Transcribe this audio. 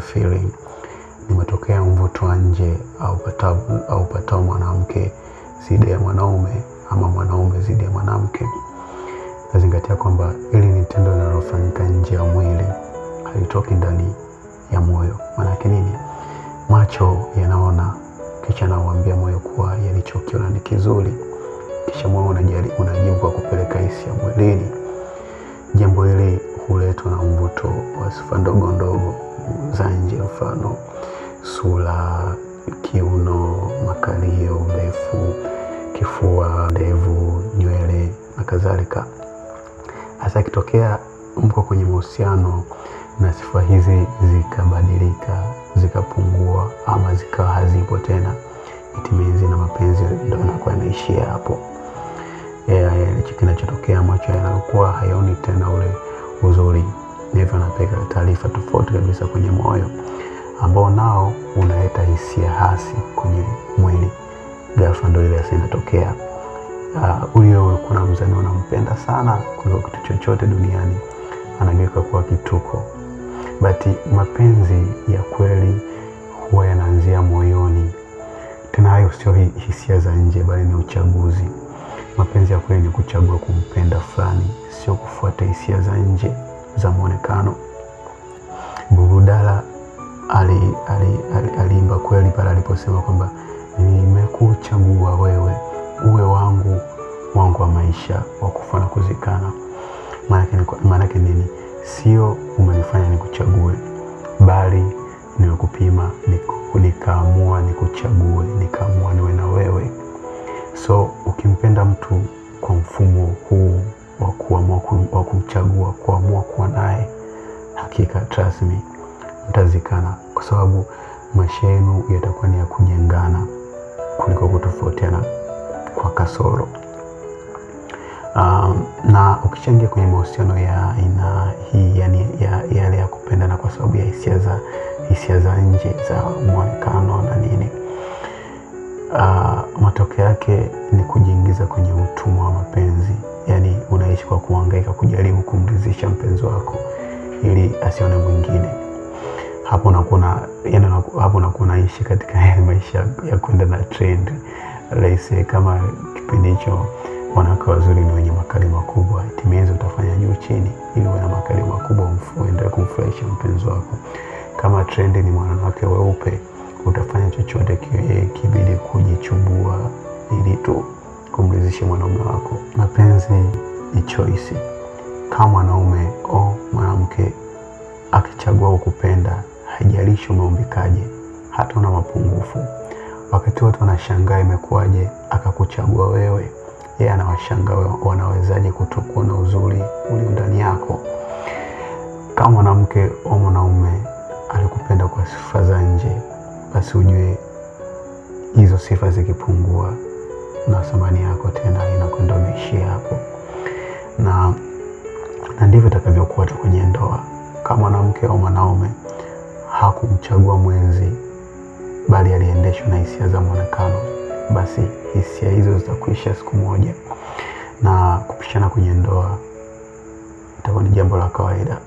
feeling ni matokeo ya mvuto wa nje au patao mwanamke zidi ya mwanaume ama mwanaume zidi ya mwanamke. Nazingatia kwamba hili ni tendo linalofanyika nje ya mwili, halitoki ndani ya moyo. Maanake nini? Macho yanaona kisha nauambia moyo kuwa yalichokiona ni kizuri, kisha moyo unajibu kwa kupeleka hisia mwilini. Na wa sifa ndogo ndogo za nje, mfano sura, kiuno, makalio, urefu, kifua, ndevu, nywele na kadhalika. Hasa ikitokea mko kwenye mahusiano na sifa hizi zikabadilika, zikapungua ama zikawa hazipo tena, itimizi na mapenzi ndo yanakuwa yanaishia hapo. Hicho kinachotokea, macho yanakuwa hayaoni tena ule uzuri, hivyo anapeleka taarifa tofauti kabisa kwenye moyo ambao nao unaleta hisia hasi kwenye mwili. Ghafla ndio ile hasa inatokea. Huyo uh, na mzani unampenda sana kuliko kitu chochote duniani, anageuka kuwa kituko. Bati mapenzi ya kweli huwa yanaanzia moyoni. Tena hayo sio hisia za nje, bali ni uchaguzi. Mapenzi ya kweli ni kuchagua kumpenda fulani, sio kufuata hisia za nje za mwonekano. Bugudala aliimba ali, ali, ali kweli pale aliposema kwamba nimekuchagua wewe uwe wangu wangu wa maisha wa kufa na kuzikana. Maanake nini? Sio umenifanya nikuchague, bali nimekupima nikaamua nikuchague, nikaamua niwe na wewe. So ukimpenda mtu kwa mfumo huu wa kumchagua, kuamua kuwa naye, hakika trust me, mtazikana, kwa sababu maisha yenu yatakuwa ni ya kujengana kuliko kutofautiana kwa kasoro. Um, na ukichangia kwenye mahusiano ya aina hii yani ya yale ya kupendana kwa sababu ya hisia za hisia za nje za mwonekano na nini, uh, matokeo yake ni kujiingiza kwenye utumwa wa mapenzi. Yani kwa kuhangaika kujaribu kumridhisha mpenzi wako ili asione mwingine. Hapo unakuwa yani, hapo unakuwa unaishi katika yale maisha ya kwenda na trend rahisi, kama kipindi hicho wanawake wazuri ni wenye makali makubwa, timizi utafanya juu chini ili uwe na makali makubwa, uendelee kumfurahisha mpenzi wako. Kama trendi ni mwanamke weupe, utafanya chochote kibidi kujichubua ili tu kumridhisha mwanaume wako. Mapenzi ni choice. Kama mwanaume au mwanamke akichagua ukupenda, haijalishi umeumbikaje, hata una mapungufu, wakati watu wanashangaa imekuwaje akakuchagua wewe yeye anawashangaa wanawezaje kutokuona uzuri ulio ndani yako. Kama mwanamke au mwanaume alikupenda kwa sifa za nje, basi ujue hizo sifa zikipungua, na thamani yako tena hata kwenye ndoa. Kama mwanamke au mwanaume hakumchagua mwenzi, bali aliendeshwa na hisia za mwonekano basi hisia hizo zitakuisha siku moja, na kupishana kwenye ndoa itakuwa ni jambo la kawaida.